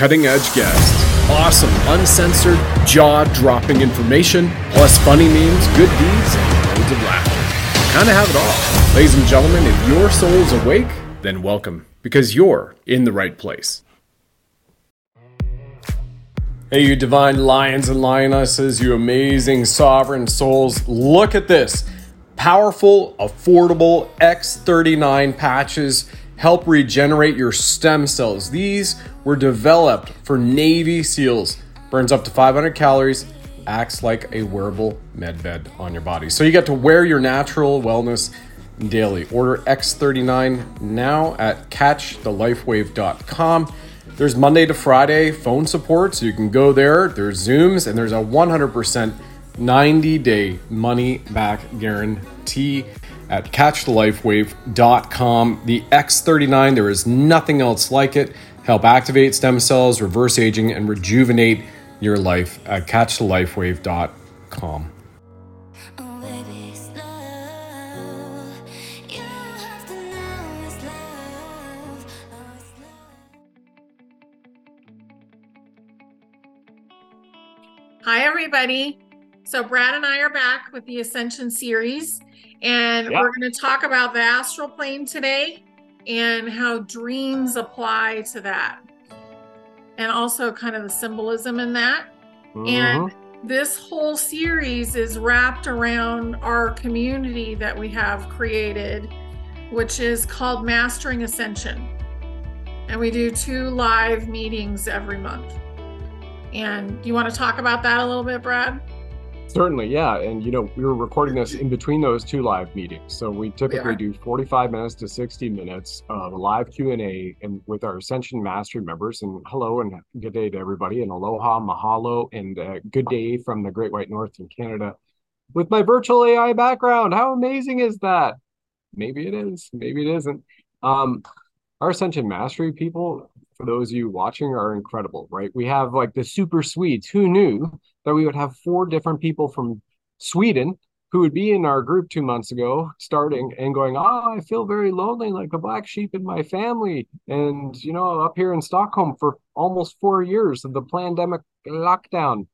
cutting edge guests, awesome, uncensored, jaw dropping information, plus funny memes, good deeds, and loads of laughter. Kind of have it all. Ladies and gentlemen, if your soul's awake, then welcome, because you're in the right place. Hey, you divine lions and lionesses, you amazing sovereign souls, look at this. Powerful, affordable X39 patches help regenerate your stem cells. These were developed for Navy SEALs. Burns up to 500 calories, acts like a wearable med bed on your body. So you get to wear your natural wellness daily. Order X39 now at catchthelifewave.com. There's Monday to Friday phone support, so you can go there. There's Zooms, and there's a 100% 90 day money back guarantee at catchthelifewave.com. The X39, there is nothing else like it. Help activate stem cells, reverse aging, and rejuvenate your life at catchthelifewave.com. Hi, everybody. So, Brad and I are back with the Ascension series, and yep. we're going to talk about the astral plane today and how dreams apply to that, and also kind of the symbolism in that. Mm-hmm. And this whole series is wrapped around our community that we have created, which is called Mastering Ascension. And we do two live meetings every month. And you want to talk about that a little bit, Brad? Certainly, yeah. And you know, we were recording this in between those two live meetings, so we typically do 45 minutes to 60 minutes of live Q and A, and with our Ascension Mastery members. And hello and good day to everybody, and aloha, mahalo, and uh, good day from the Great White North in Canada. With my virtual AI background, how amazing is that? Maybe it is, maybe it isn't. Um, our Ascension Mastery people, for those of you watching are incredible, right? We have like the super Swedes. Who knew that we would have four different people from Sweden who would be in our group two months ago, starting and going, Oh, I feel very lonely, like a black sheep in my family. And, you know, up here in Stockholm for almost four years of the pandemic lockdown,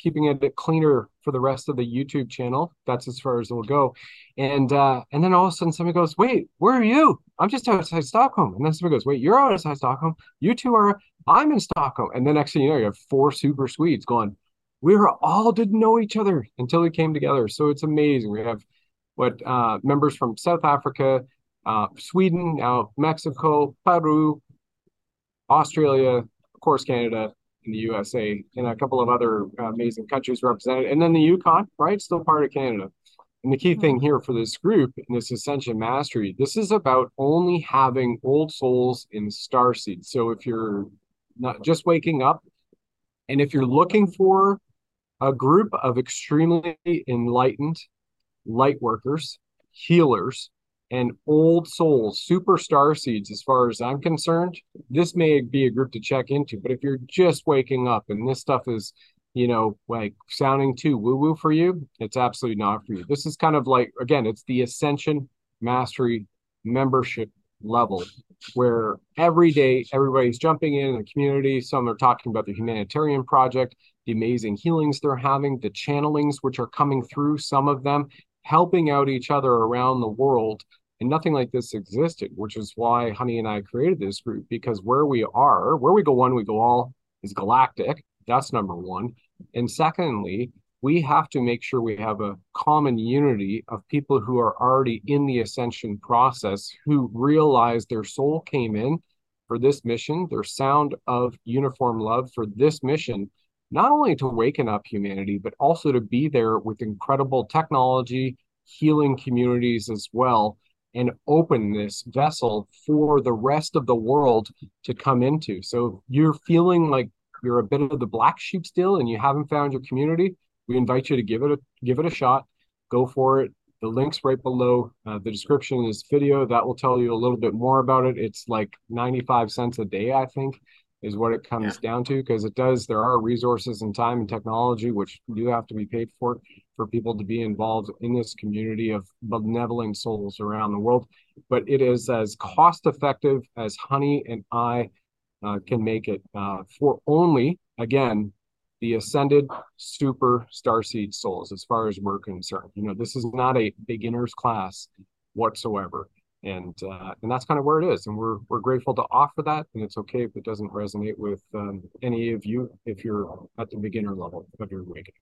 keeping it cleaner for the rest of the YouTube channel. That's as far as it'll go. And uh, and then all of a sudden somebody goes, Wait, where are you? I'm just outside Stockholm. And then somebody goes, Wait, you're outside Stockholm. You two are, I'm in Stockholm. And then next thing you know, you have four super Swedes going, We were all didn't know each other until we came together. So it's amazing. We have what uh, members from South Africa, uh, Sweden, now Mexico, Peru, Australia, of course, Canada, in the USA, and a couple of other uh, amazing countries represented, and then the Yukon, right, still part of Canada. And the key thing mm-hmm. here for this group in this Ascension Mastery, this is about only having old souls in star seeds. So if you're not just waking up, and if you're looking for a group of extremely enlightened light workers, healers, and old souls, super star seeds, as far as I'm concerned, this may be a group to check into. But if you're just waking up and this stuff is, you know, like sounding too woo woo for you, it's absolutely not for you. This is kind of like, again, it's the Ascension Mastery membership level where every day everybody's jumping in, in the community. Some are talking about the humanitarian project, the amazing healings they're having, the channelings which are coming through, some of them helping out each other around the world and nothing like this existed, which is why Honey and I created this group because where we are, where we go one, we go all is galactic. That's number one. And secondly, we have to make sure we have a common unity of people who are already in the ascension process, who realize their soul came in for this mission, their sound of uniform love for this mission, not only to waken up humanity, but also to be there with incredible technology, healing communities as well and open this vessel for the rest of the world to come into. So you're feeling like you're a bit of the black sheep still and you haven't found your community, we invite you to give it a give it a shot. Go for it. The link's right below uh, the description in this video. That will tell you a little bit more about it. It's like 95 cents a day, I think, is what it comes yeah. down to because it does. There are resources and time and technology which do have to be paid for for people to be involved in this community of benevolent souls around the world. But it is as cost effective as Honey and I uh, can make it uh, for only, again, the ascended super starseed souls, as far as we're concerned. You know, this is not a beginner's class whatsoever. And uh, and that's kind of where it is, and we're we're grateful to offer that. And it's okay if it doesn't resonate with um, any of you if you're at the beginner level of your awakening.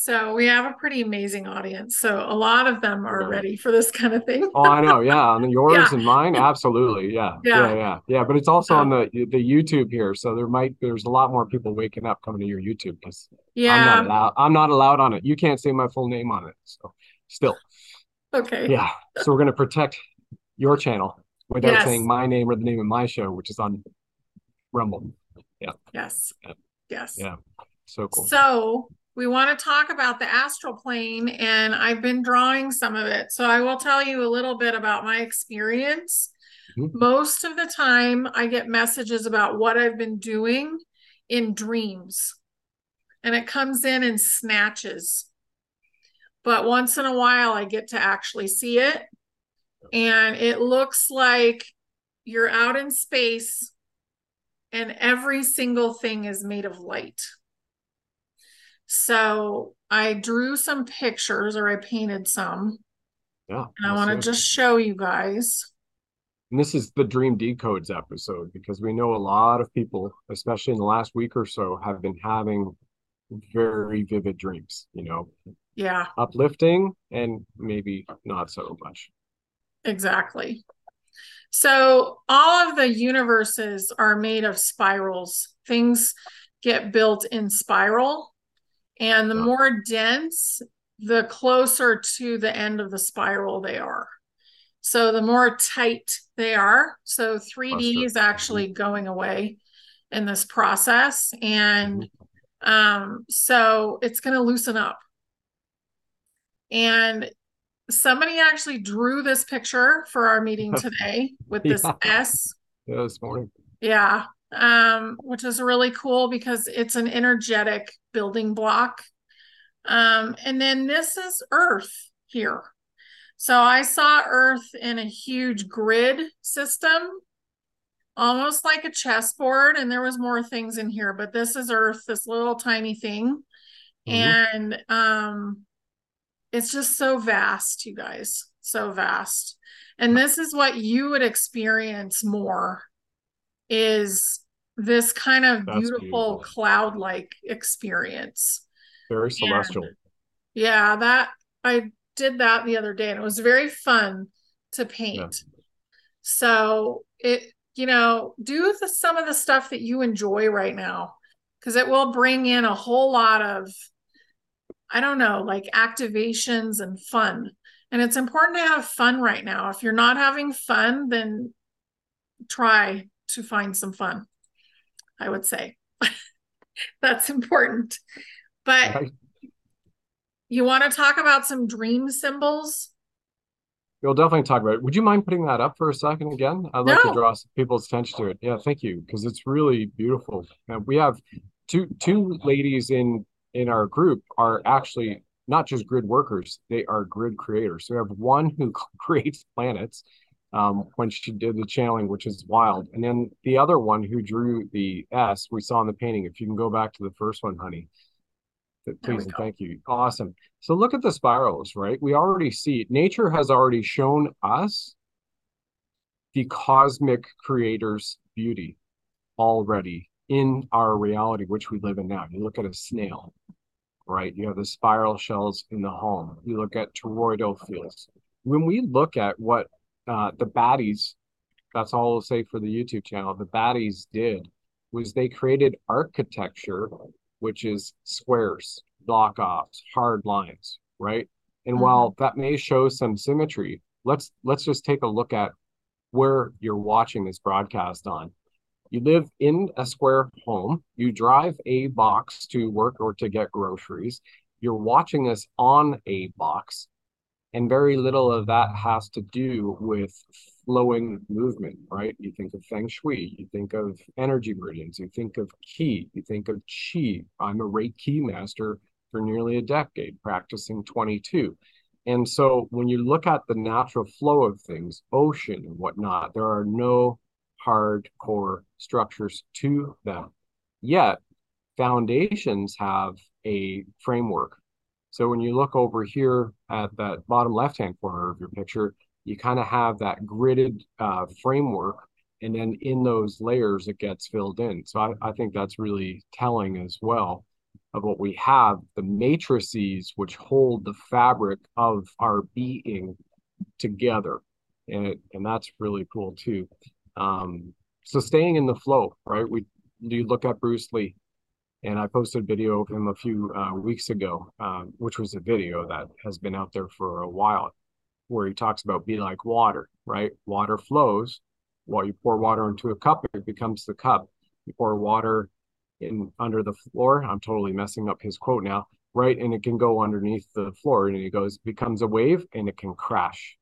So we have a pretty amazing audience. So a lot of them are ready for this kind of thing. oh, I know. Yeah, and yours yeah. and mine, absolutely. Yeah. yeah, yeah, yeah, yeah. But it's also on the the YouTube here, so there might there's a lot more people waking up coming to your YouTube because yeah, I'm not allowed. I'm not allowed on it. You can't say my full name on it. So still. Okay. Yeah. So we're gonna protect your channel without yes. saying my name or the name of my show, which is on Rumble. Yeah. Yes. Yeah. Yes. Yeah. So cool. So we want to talk about the astral plane, and I've been drawing some of it. So I will tell you a little bit about my experience. Mm-hmm. Most of the time, I get messages about what I've been doing in dreams, and it comes in in snatches. But once in a while, I get to actually see it, and it looks like you're out in space, and every single thing is made of light. So I drew some pictures or I painted some. Yeah. And I want to just show you guys. And this is the Dream Decodes episode because we know a lot of people, especially in the last week or so, have been having very vivid dreams, you know. Yeah. Uplifting and maybe not so much. Exactly. So all of the universes are made of spirals. Things get built in spiral and the more dense, the closer to the end of the spiral they are. So the more tight they are. So 3D is actually mm-hmm. going away in this process. And mm-hmm. um, so it's going to loosen up. And somebody actually drew this picture for our meeting today with this yeah. S. Yeah, this morning. Yeah um, which is really cool because it's an energetic building block. Um, and then this is Earth here. So I saw Earth in a huge grid system, almost like a chessboard, and there was more things in here, but this is Earth, this little tiny thing. Mm-hmm. And um, it's just so vast, you guys, so vast. And this is what you would experience more is this kind of beautiful, beautiful. cloud-like experience. Very celestial. And yeah, that I did that the other day and it was very fun to paint. Yeah. So it, you know, do the, some of the stuff that you enjoy right now because it will bring in a whole lot of, I don't know, like activations and fun. And it's important to have fun right now. If you're not having fun, then try to find some fun. I would say that's important. But right. you want to talk about some dream symbols? We'll definitely talk about it. Would you mind putting that up for a second again? I'd like to draw people's attention to it. Yeah, thank you, because it's really beautiful. And we have two two ladies in in our group are actually not just grid workers; they are grid creators. So we have one who creates planets, um, when she did the channeling, which is wild. And then the other one who drew the S we saw in the painting. If you can go back to the first one, honey. Please and thank you. Awesome. So look at the spirals, right? We already see nature has already shown us the cosmic creator's beauty already in our reality, which we live in now. You look at a snail, right? You have the spiral shells in the home. You look at toroidal fields. When we look at what uh, the baddies, that's all I'll say for the YouTube channel, the baddies did was they created architecture, which is squares, block offs, hard lines, right? And mm-hmm. while that may show some symmetry, let's let's just take a look at where you're watching this broadcast on. You live in a square home, you drive a box to work or to get groceries. You're watching this on a box and very little of that has to do with flowing movement, right? You think of feng shui, you think of energy meridians, you think of qi, you think of qi. I'm a Reiki master for nearly a decade, practicing 22. And so when you look at the natural flow of things, ocean and whatnot, there are no hardcore structures to them. Yet foundations have a framework. So when you look over here at that bottom left-hand corner of your picture, you kind of have that gridded uh, framework and then in those layers it gets filled in so I, I think that's really telling as well of what we have the matrices which hold the fabric of our being together and it, and that's really cool too um, so staying in the flow right we you look at bruce lee and i posted a video of him a few uh, weeks ago uh, which was a video that has been out there for a while where he talks about be like water right water flows while you pour water into a cup, it becomes the cup. You pour water in under the floor. I'm totally messing up his quote now, right? And it can go underneath the floor and it goes, becomes a wave and it can crash.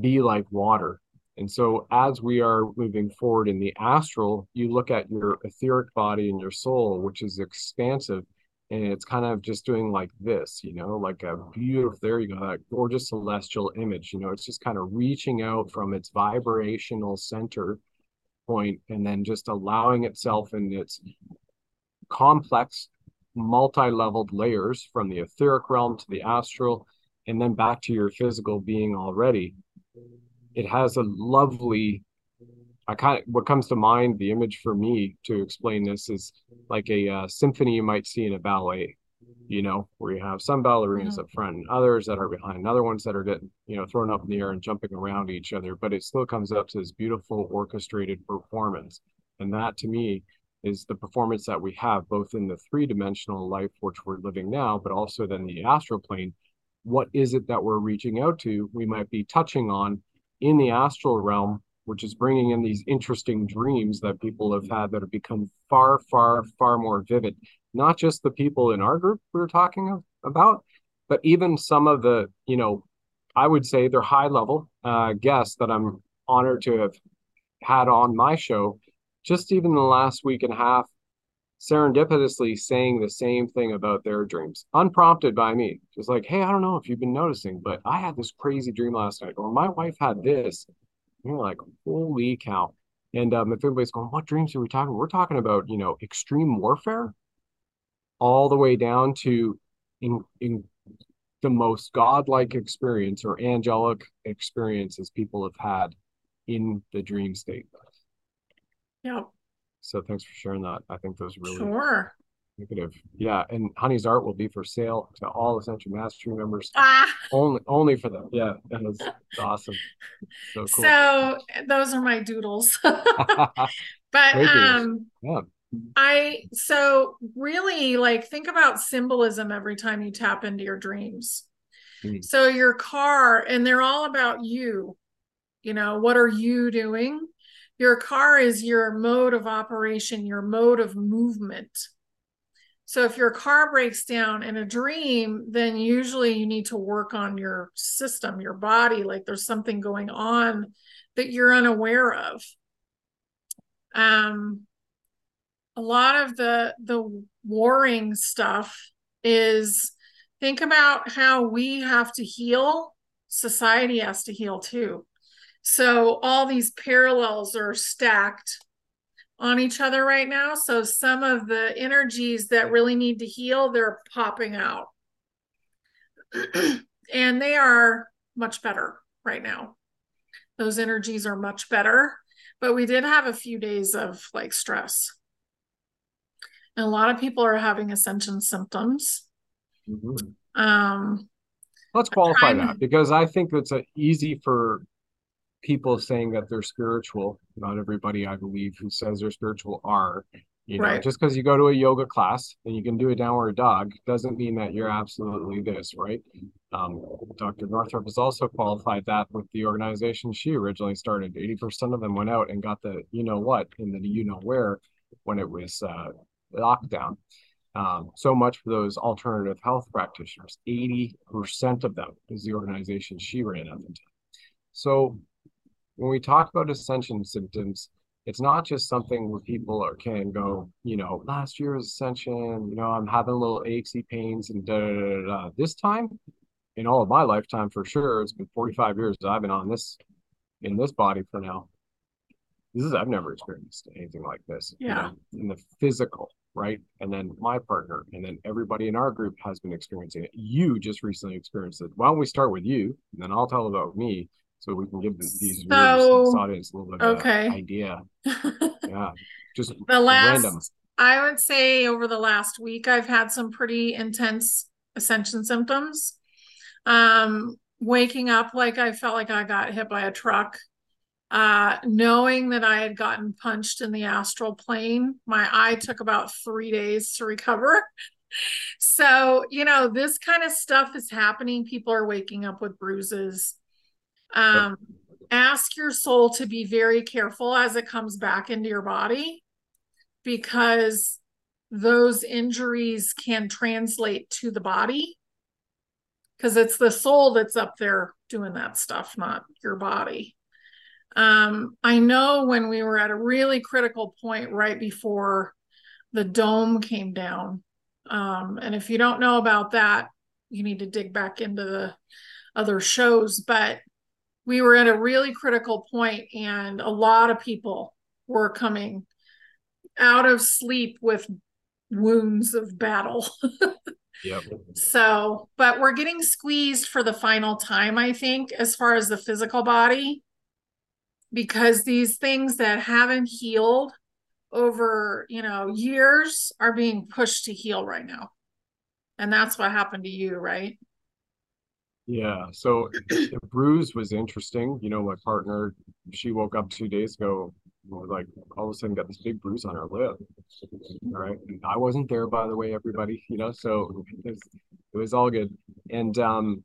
Be like water. And so as we are moving forward in the astral, you look at your etheric body and your soul, which is expansive and it's kind of just doing like this, you know, like a beautiful, there you go, that gorgeous celestial image. You know, it's just kind of reaching out from its vibrational center point and then just allowing itself in its complex, multi leveled layers from the etheric realm to the astral and then back to your physical being already. It has a lovely I kind of what comes to mind the image for me to explain this is like a uh, symphony you might see in a ballet, you know, where you have some ballerinas mm-hmm. up front and others that are behind, other ones that are getting you know thrown up in the air and jumping around each other, but it still comes up to this beautiful orchestrated performance, and that to me is the performance that we have both in the three dimensional life which we're living now, but also then the astral plane. What is it that we're reaching out to? We might be touching on in the astral realm which is bringing in these interesting dreams that people have had that have become far, far, far more vivid. Not just the people in our group we were talking about, but even some of the, you know, I would say they're high level uh, guests that I'm honored to have had on my show. Just even the last week and a half, serendipitously saying the same thing about their dreams, unprompted by me. Just like, hey, I don't know if you've been noticing, but I had this crazy dream last night, or my wife had this you're like, holy cow. And um, if everybody's going, what dreams are we talking? We're talking about, you know, extreme warfare all the way down to in, in the most godlike experience or angelic experiences people have had in the dream state. Yeah. So thanks for sharing that. I think those really sure. Negative. Yeah, and Honey's art will be for sale to all Ascension Mastery members. Ah. Only only for them. Yeah, that was awesome. So, cool. so those are my doodles. but um yeah. I so really like think about symbolism every time you tap into your dreams. Mm. So your car and they're all about you. You know, what are you doing? Your car is your mode of operation, your mode of movement. So if your car breaks down in a dream, then usually you need to work on your system, your body, like there's something going on that you're unaware of. Um a lot of the the warring stuff is think about how we have to heal, society has to heal too. So all these parallels are stacked on each other right now. So some of the energies that really need to heal, they're popping out. and they are much better right now. Those energies are much better. But we did have a few days of like stress. And a lot of people are having ascension symptoms. Mm-hmm. Um, Let's qualify that because I think it's a, easy for people saying that they're spiritual. Not everybody, I believe, who says they're spiritual are. You know, right. just because you go to a yoga class and you can do a downward dog doesn't mean that you're absolutely this, right? Um, Dr. Northrup has also qualified that with the organization she originally started. 80% of them went out and got the you know what and the you know where when it was uh, lockdown. Um, so much for those alternative health practitioners. 80% of them is the organization she ran at the time. So when we talk about ascension symptoms, it's not just something where people are, can go, you know, last year's ascension, you know, I'm having little achy pains and da, da, da, da. This time, in all of my lifetime, for sure, it's been 45 years that I've been on this, in this body for now. this is I've never experienced anything like this. Yeah. You know, in the physical, right? And then my partner, and then everybody in our group has been experiencing it. You just recently experienced it. Why don't we start with you, and then I'll tell about me, so we can give these so, this audience a little bit okay. idea. yeah, just the last. Random. I would say over the last week, I've had some pretty intense ascension symptoms. Um, waking up like I felt like I got hit by a truck uh, knowing that I had gotten punched in the astral plane, my eye took about three days to recover. so, you know, this kind of stuff is happening. People are waking up with bruises. Um, ask your soul to be very careful as it comes back into your body because those injuries can translate to the body because it's the soul that's up there doing that stuff, not your body. Um, I know when we were at a really critical point right before the dome came down. Um, and if you don't know about that, you need to dig back into the other shows. But we were at a really critical point, and a lot of people were coming out of sleep with wounds of battle. yep. So, but we're getting squeezed for the final time, I think, as far as the physical body because these things that haven't healed over you know years are being pushed to heal right now and that's what happened to you right yeah so the bruise was interesting you know my partner she woke up two days ago like all of a sudden got this big bruise on her lip all right? And i wasn't there by the way everybody you know so it was, it was all good. And um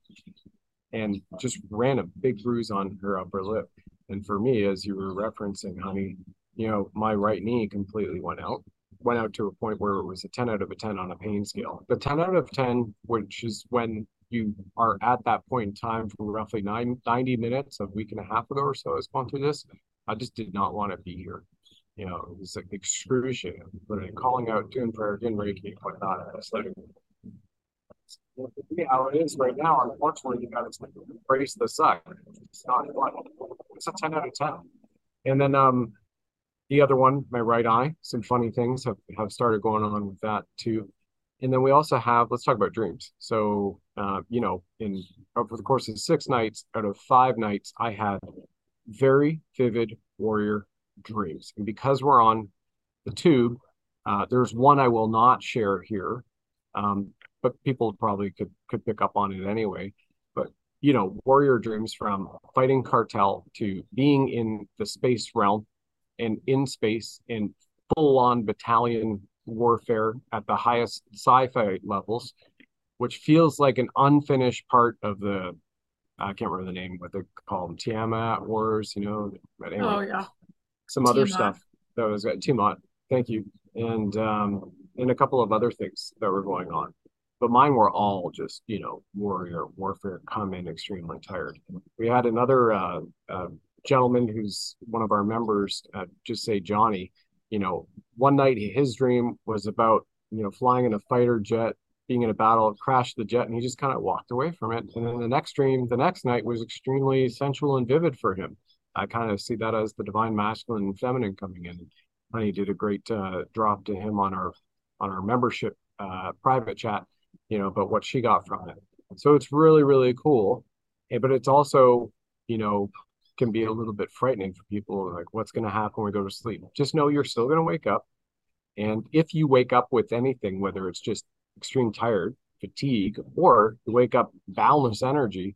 and just ran a big bruise on her upper lip. And for me, as you were referencing, honey, you know, my right knee completely went out, went out to a point where it was a 10 out of a 10 on a pain scale. The 10 out of 10, which is when you are at that point in time for roughly nine, 90 minutes, a week and a half ago or so, I was going through this. I just did not want to be here. You know, it was like excruciating, but calling out, doing prayer, doing Reiki, whatnot. It's like, how it is right now, unfortunately, you got to embrace the suck. It's not fun. It's a 10 out of 10. And then um, the other one, my right eye, some funny things have, have started going on with that too. And then we also have, let's talk about dreams. So, uh, you know, in over the course of six nights out of five nights, I had very vivid warrior dreams. And because we're on the tube, uh, there's one I will not share here. Um, but people probably could could pick up on it anyway. But you know, warrior dreams from fighting cartel to being in the space realm and in space in full on battalion warfare at the highest sci-fi levels, which feels like an unfinished part of the I can't remember the name, what they call them, Tiamat Wars, you know. But anyway, oh yeah. Some Tiamat. other stuff that was uh, Tiamat. Thank you, and um, and a couple of other things that were going on but mine were all just you know warrior warfare come in extremely tired we had another uh, uh, gentleman who's one of our members uh, just say johnny you know one night his dream was about you know flying in a fighter jet being in a battle crashed the jet and he just kind of walked away from it and then the next dream the next night was extremely sensual and vivid for him i kind of see that as the divine masculine and feminine coming in honey did a great uh, drop to him on our on our membership uh, private chat you know, but what she got from it. So it's really, really cool. But it's also, you know, can be a little bit frightening for people like what's going to happen when we go to sleep. Just know you're still going to wake up. And if you wake up with anything, whether it's just extreme tired, fatigue, or you wake up boundless energy,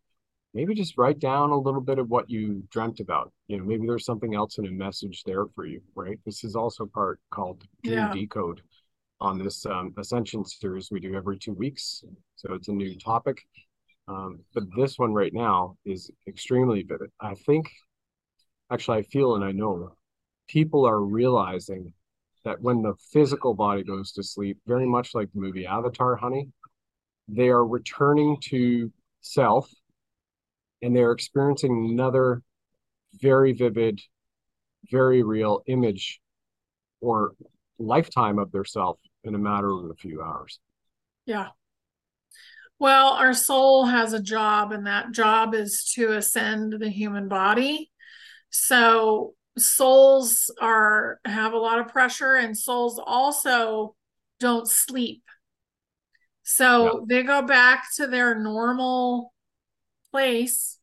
maybe just write down a little bit of what you dreamt about. You know, maybe there's something else in a message there for you, right? This is also part called Dream yeah. Decode on this um, Ascension series we do every two weeks. So it's a new topic. Um, but this one right now is extremely vivid. I think, actually, I feel and I know people are realizing that when the physical body goes to sleep, very much like the movie Avatar, honey, they are returning to self and they're experiencing another very vivid, very real image or lifetime of their self in a matter of a few hours. Yeah. Well, our soul has a job, and that job is to ascend the human body. So souls are have a lot of pressure and souls also don't sleep so yeah. they go back to their normal place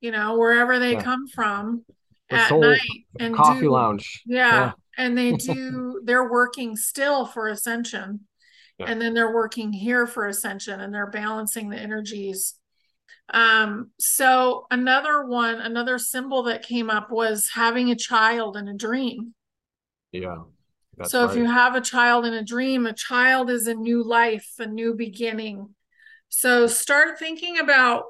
you know wherever they yeah. come from the at night and coffee do, lounge yeah, yeah, and they do they're working still for ascension and then they're working here for ascension and they're balancing the energies um, so another one, another symbol that came up was having a child in a dream. Yeah. So right. if you have a child in a dream, a child is a new life, a new beginning. So start thinking about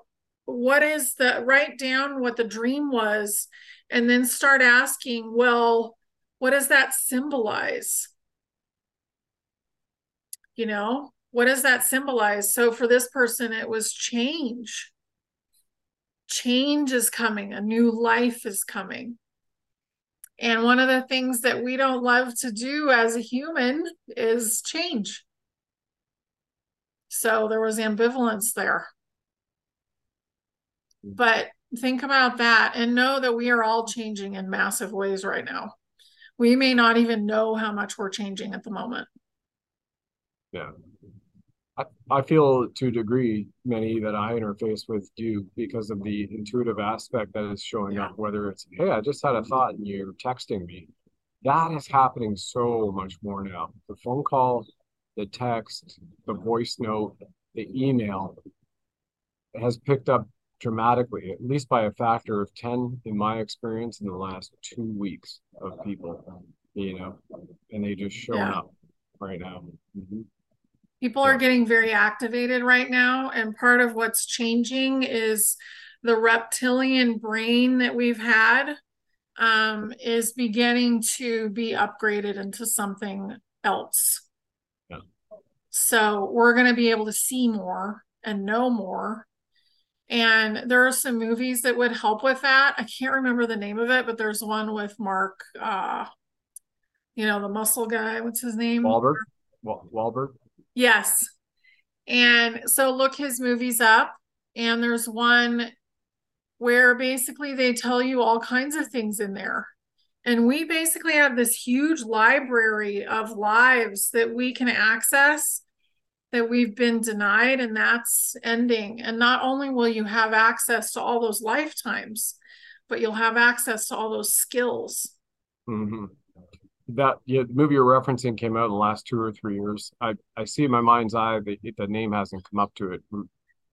what is the write down what the dream was and then start asking, well, what does that symbolize? You know, what does that symbolize? So for this person, it was change change is coming, a new life is coming. And one of the things that we don't love to do as a human is change. So there was ambivalence there. But think about that and know that we are all changing in massive ways right now. We may not even know how much we're changing at the moment. Yeah. I, I feel to a degree many that I interface with do because of the intuitive aspect that is showing yeah. up, whether it's, hey, I just had a thought and you're texting me. That is happening so much more now. The phone call, the text, the voice note, the email has picked up dramatically, at least by a factor of 10 in my experience in the last two weeks of people, you know, and they just showing yeah. up right now. Mm-hmm. People are getting very activated right now. And part of what's changing is the reptilian brain that we've had um, is beginning to be upgraded into something else. Yeah. So we're going to be able to see more and know more. And there are some movies that would help with that. I can't remember the name of it, but there's one with Mark, uh, you know, the muscle guy. What's his name? Wahlberg. Wahlberg. Yes. And so look his movies up. And there's one where basically they tell you all kinds of things in there. And we basically have this huge library of lives that we can access that we've been denied, and that's ending. And not only will you have access to all those lifetimes, but you'll have access to all those skills. Mm-hmm that yeah, the movie you're referencing came out in the last two or three years. I, I see in my mind's eye that the name hasn't come up to it. Really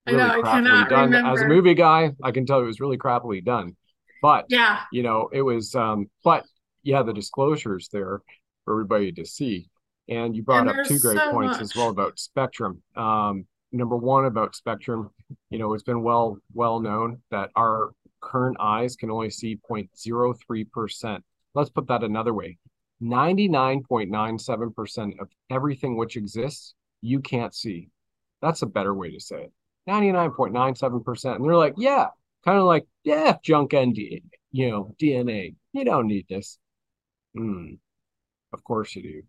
I know, I cannot done. Remember. As a movie guy, I can tell it was really crappily done. But yeah, you know, it was um, but yeah, the disclosures there for everybody to see. And you brought and up two great so points much. as well about spectrum. Um, number one about spectrum, you know, it's been well well known that our current eyes can only see 0.03%. Let's put that another way. 99.97% of everything which exists, you can't see. That's a better way to say it. 99.97%. And they're like, yeah, kind of like, yeah, junk and you know, DNA. You don't need this. Mm, of course you do,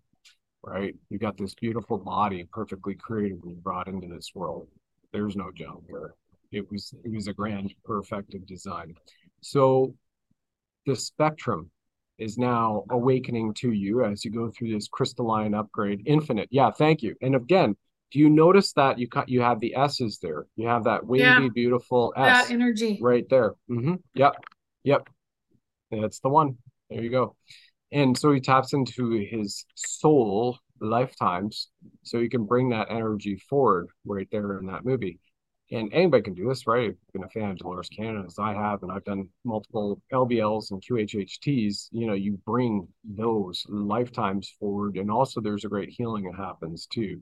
right? You got this beautiful body, perfectly created and brought into this world. There's no junk there. It was it was a grand, perfected design. So the spectrum is now awakening to you as you go through this crystalline upgrade infinite. Yeah thank you. And again do you notice that you cut you have the s's there? You have that wavy yeah, beautiful s. That energy. Right there. Mm-hmm. yep. Yep. That's the one. There you go. And so he taps into his soul lifetimes so you can bring that energy forward right there in that movie and anybody can do this, right? I've been a fan of Dolores Cannon as I have, and I've done multiple LBLs and QHHTs. You know, you bring those lifetimes forward, and also there's a great healing that happens too.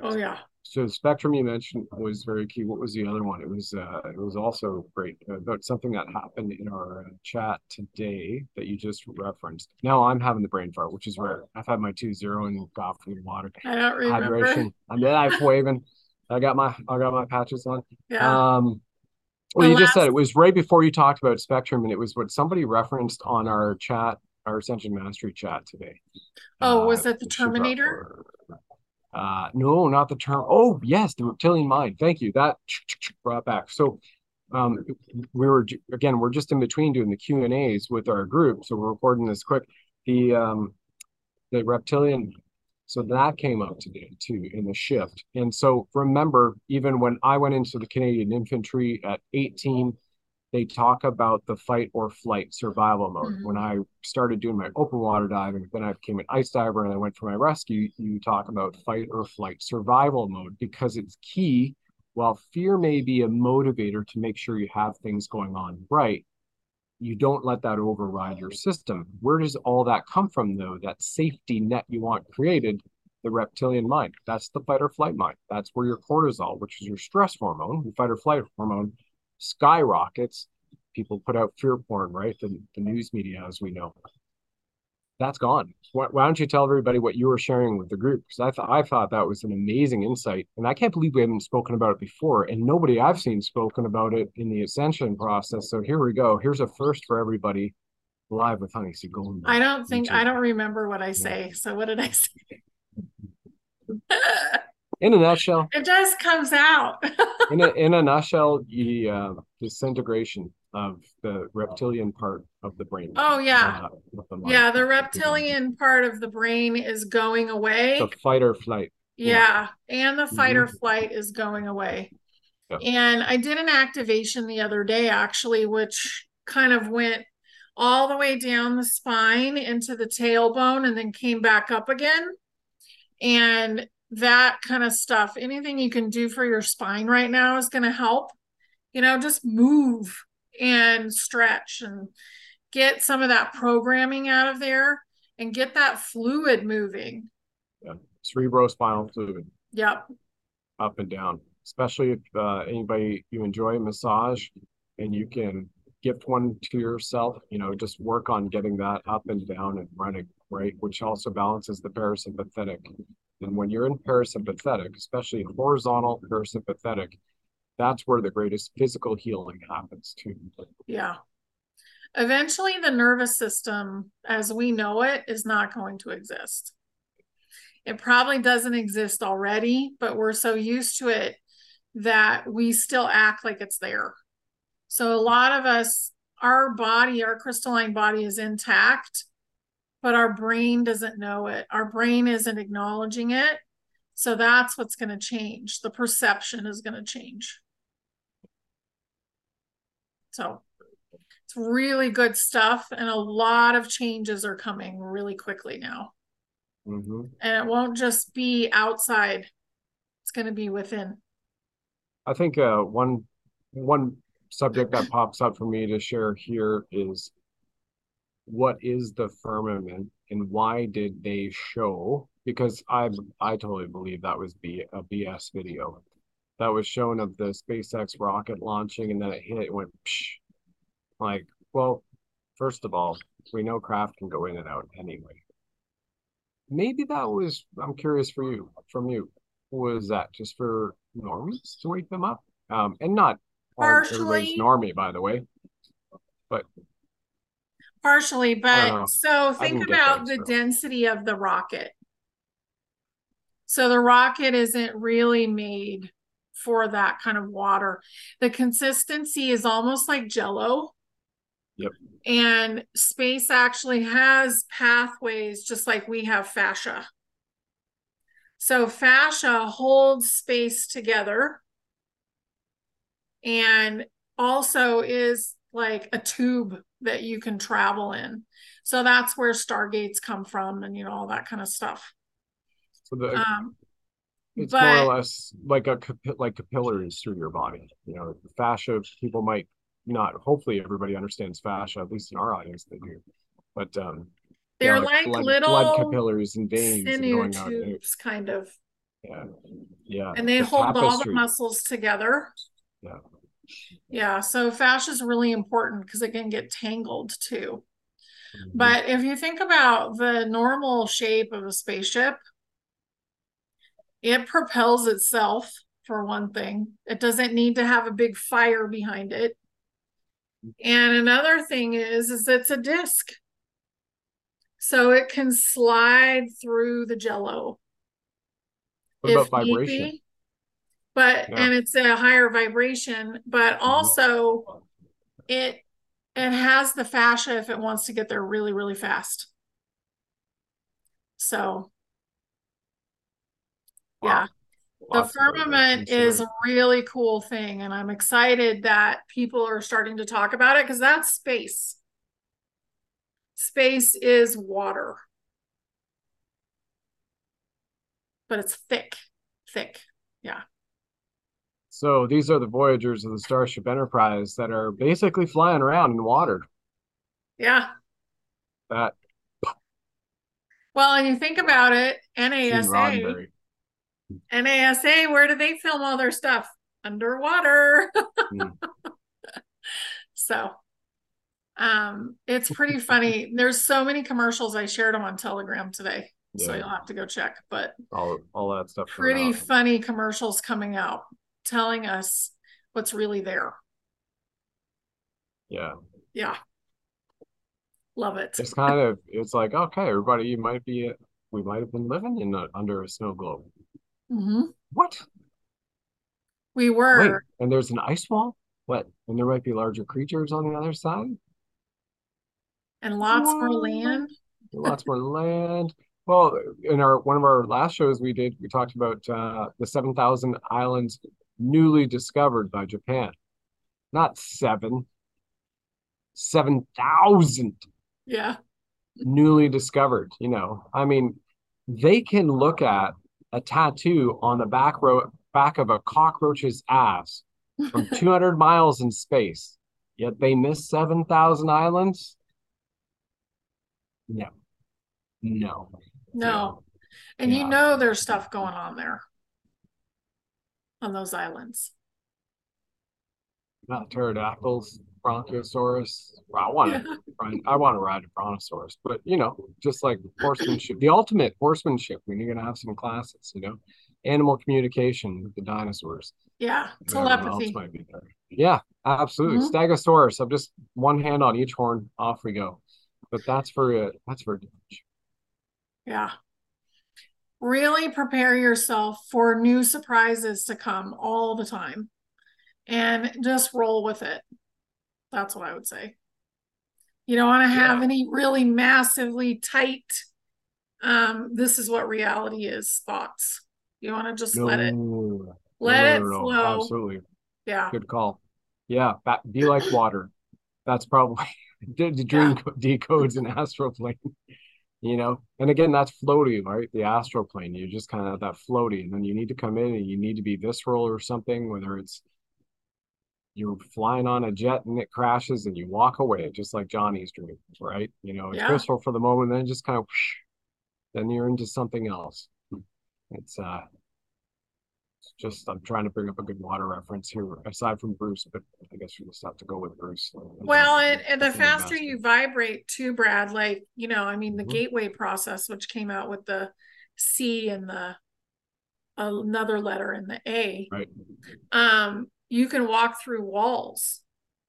Oh yeah. So the spectrum you mentioned was very key. What was the other one? It was uh, it was also great about something that happened in our uh, chat today that you just referenced. Now I'm having the brain fart, which is rare. I've had my two zero and coffee and water. I don't remember. Hydration. I'm life waving. I got my I got my patches on. Yeah. Um, well, the you last... just said it was right before you talked about spectrum, and it was what somebody referenced on our chat, our Ascension Mastery chat today. Oh, uh, was that the Terminator? Uh, no, not the term. Oh, yes, the reptilian mind. Thank you. That brought back. So, um, we were again we're just in between doing the Q and A's with our group, so we're recording this quick. The um, the reptilian, so that came up today too in the shift. And so remember, even when I went into the Canadian Infantry at 18, they talk about the fight or flight survival mode. Mm-hmm. When I started doing my open water diving, then I became an ice diver and I went for my rescue. You talk about fight or flight survival mode because it's key while fear may be a motivator to make sure you have things going on right, you don't let that override your system. Where does all that come from, though? That safety net you want created, the reptilian mind. That's the fight or flight mind. That's where your cortisol, which is your stress hormone, your fight or flight hormone, skyrockets. People put out fear porn, right? The, the news media, as we know that's gone. Why, why, don't you tell everybody what you were sharing with the group? Because I thought I thought that was an amazing insight, and I can't believe we haven't spoken about it before, and nobody I've seen spoken about it in the ascension process. So here we go. Here's a first for everybody. Live with Honey Sue Golden. I don't think I don't remember what I say. Yeah. So what did I say? in a nutshell, it just comes out. in a in a nutshell, the uh, disintegration of the reptilian part of the brain. Oh yeah, uh, the yeah. The reptilian part of the brain is going away. The fight or flight. Yeah, yeah. and the fight mm-hmm. or flight is going away. Yeah. And I did an activation the other day, actually, which kind of went all the way down the spine into the tailbone and then came back up again. And that kind of stuff, anything you can do for your spine right now is going to help. You know, just move and stretch and get some of that programming out of there and get that fluid moving. Yeah, cerebrospinal fluid. Yep. Up and down, especially if uh, anybody you enjoy a massage and you can gift one to yourself, you know, just work on getting that up and down and running, right? Which also balances the parasympathetic. And when you're in parasympathetic, especially horizontal parasympathetic, that's where the greatest physical healing happens too. Yeah. Eventually, the nervous system as we know it is not going to exist. It probably doesn't exist already, but we're so used to it that we still act like it's there. So, a lot of us, our body, our crystalline body is intact, but our brain doesn't know it. Our brain isn't acknowledging it. So, that's what's going to change. The perception is going to change. So it's really good stuff. And a lot of changes are coming really quickly now. Mm-hmm. And it won't just be outside, it's going to be within. I think uh, one one subject that pops up for me to share here is what is the firmament and why did they show because i i totally believe that was B, a bs video that was shown of the SpaceX rocket launching and then it hit, it went psh. like, well, first of all, we know craft can go in and out anyway. Maybe that was I'm curious for you from you. Was that just for normies to wake them up? Um and not partially normie, by the way. But partially, but so think about the density of the rocket. So the rocket isn't really made for that kind of water. The consistency is almost like jello. Yep. And space actually has pathways just like we have fascia. So fascia holds space together and also is like a tube that you can travel in. So that's where stargates come from and you know all that kind of stuff. So the um, it's but, more or less like a like capillaries through your body. You know, fascia. People might not. Hopefully, everybody understands fascia. At least in our audience, they do. But um, they're yeah, like, blood, little blood capillaries and veins sinew tubes, kind of. Yeah, yeah. And they the hold tapestry. all the muscles together. Yeah. Yeah. So fascia is really important because it can get tangled too. Mm-hmm. But if you think about the normal shape of a spaceship, it propels itself, for one thing. It doesn't need to have a big fire behind it. And another thing is, is it's a disc. So it can slide through the jello. What about vibration? but yeah. and it's a higher vibration, but mm-hmm. also it it has the fascia if it wants to get there really, really fast. So wow. yeah. The firmament is a really cool thing and i'm excited that people are starting to talk about it because that's space. Space is water. But it's thick thick yeah. So these are the voyagers of the starship enterprise that are basically flying around in water. Yeah. That well and you think about it nasa NASA, where do they film all their stuff? Underwater. mm. So um it's pretty funny. There's so many commercials. I shared them on Telegram today. Yeah. So you'll have to go check. But all all that stuff. Pretty funny commercials coming out telling us what's really there. Yeah. Yeah. Love it. It's kind of it's like, okay, everybody, you might be we might have been living in a, under a snow globe. Mm-hmm. What? We were. Wait, and there's an ice wall? What? And there might be larger creatures on the other side? And lots more land? Lots more land. Well, in our one of our last shows we did, we talked about uh, the 7,000 islands newly discovered by Japan. Not seven, 7,000. Yeah. Newly discovered, you know. I mean, they can look at a tattoo on the back row back of a cockroach's ass from 200 miles in space. Yet they miss 7,000 islands. No, no, no. And yeah. you know there's stuff going on there on those islands. Not pterodactyls, Brachiosaurus. Well, I want to, yeah. I want to ride a brontosaurus, but you know, just like horsemanship, the ultimate horsemanship. When you're gonna have some classes, you know, animal communication with the dinosaurs. Yeah, telepathy. Might be there. Yeah, absolutely. Mm-hmm. Stegosaurus. I'm just one hand on each horn. Off we go. But that's for uh, that's for. It. Yeah. Really prepare yourself for new surprises to come all the time, and just roll with it. That's what I would say. You don't want to have yeah. any really massively tight, um, this is what reality is thoughts. You want to just no, let it let no, no, it flow. Absolutely. Yeah. Good call. Yeah. Be like water. That's probably the dream yeah. decodes an astral plane. You know, and again, that's floaty, right? The astral plane. You're just kind of that floaty, and then you need to come in and you need to be visceral or something, whether it's you're flying on a jet and it crashes and you walk away just like johnny's dream right? You know it's yeah. for the moment then just kind of whoosh, then you're into something else. It's uh it's just i'm trying to bring up a good water reference here aside from bruce but i guess we just have to go with bruce. Well and, and the faster you vibrate too brad like you know i mean the mm-hmm. gateway process which came out with the c and the another letter in the a. Right. Um you can walk through walls.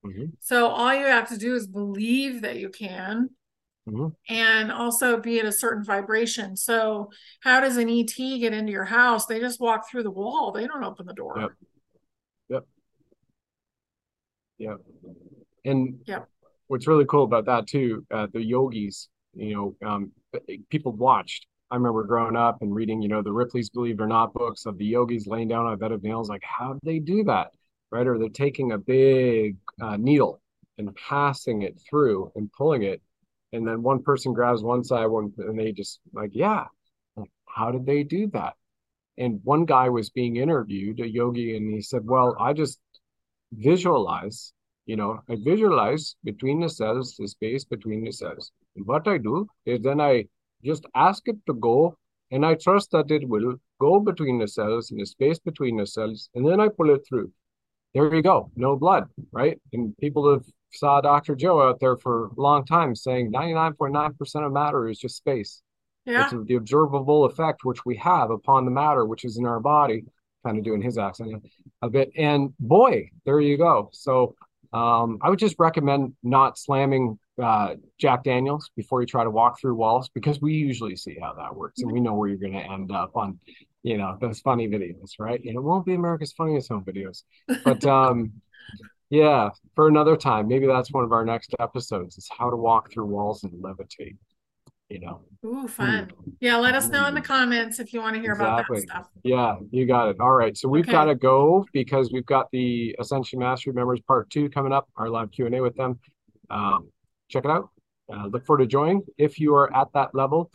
Mm-hmm. So all you have to do is believe that you can mm-hmm. and also be at a certain vibration. So how does an ET get into your house? They just walk through the wall. They don't open the door. Yep. Yep. Yep. And yep. what's really cool about that too, uh, the yogis, you know, um, people watched I remember growing up and reading, you know, the Ripley's Believe It or Not books of the yogis laying down on a bed of nails. Like, how did they do that? Right? Or they're taking a big uh, needle and passing it through and pulling it. And then one person grabs one side, one, and they just like, yeah, like, how did they do that? And one guy was being interviewed, a yogi, and he said, well, I just visualize, you know, I visualize between the cells, the space between the cells. And what I do is then I just ask it to go, and I trust that it will go between the cells and the space between the cells, and then I pull it through there you go, no blood, right? And people have saw Dr. Joe out there for a long time saying 99.9% of matter is just space. Yeah. It's the observable effect which we have upon the matter which is in our body, kind of doing his accent a bit. And boy, there you go. So um, I would just recommend not slamming uh, Jack Daniels before you try to walk through walls because we usually see how that works and we know where you're going to end up on you know, those funny videos, right? And it won't be America's Funniest Home Videos. But um, yeah, for another time, maybe that's one of our next episodes is how to walk through walls and levitate. You know. Ooh, fun. Yeah, let us know in the comments if you want to hear exactly. about that stuff. Yeah, you got it. All right. So we've okay. got to go because we've got the Ascension Mastery members part two coming up, our live Q&A with them. Um, check it out. Uh, look forward to joining. If you are at that level,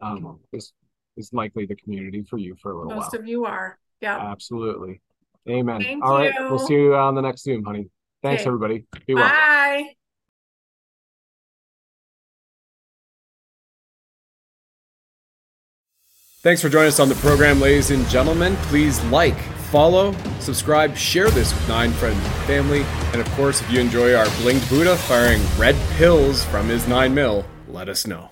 um, this is likely the community for you for a little Most while. Most of you are. Yeah. Absolutely. Amen. Thank All you. right. We'll see you on the next Zoom, honey. Thanks, okay. everybody. Be well. Bye. Thanks for joining us on the program, ladies and gentlemen. Please like, follow, subscribe, share this with nine friends and family. And of course, if you enjoy our blinged Buddha firing red pills from his nine mil, let us know.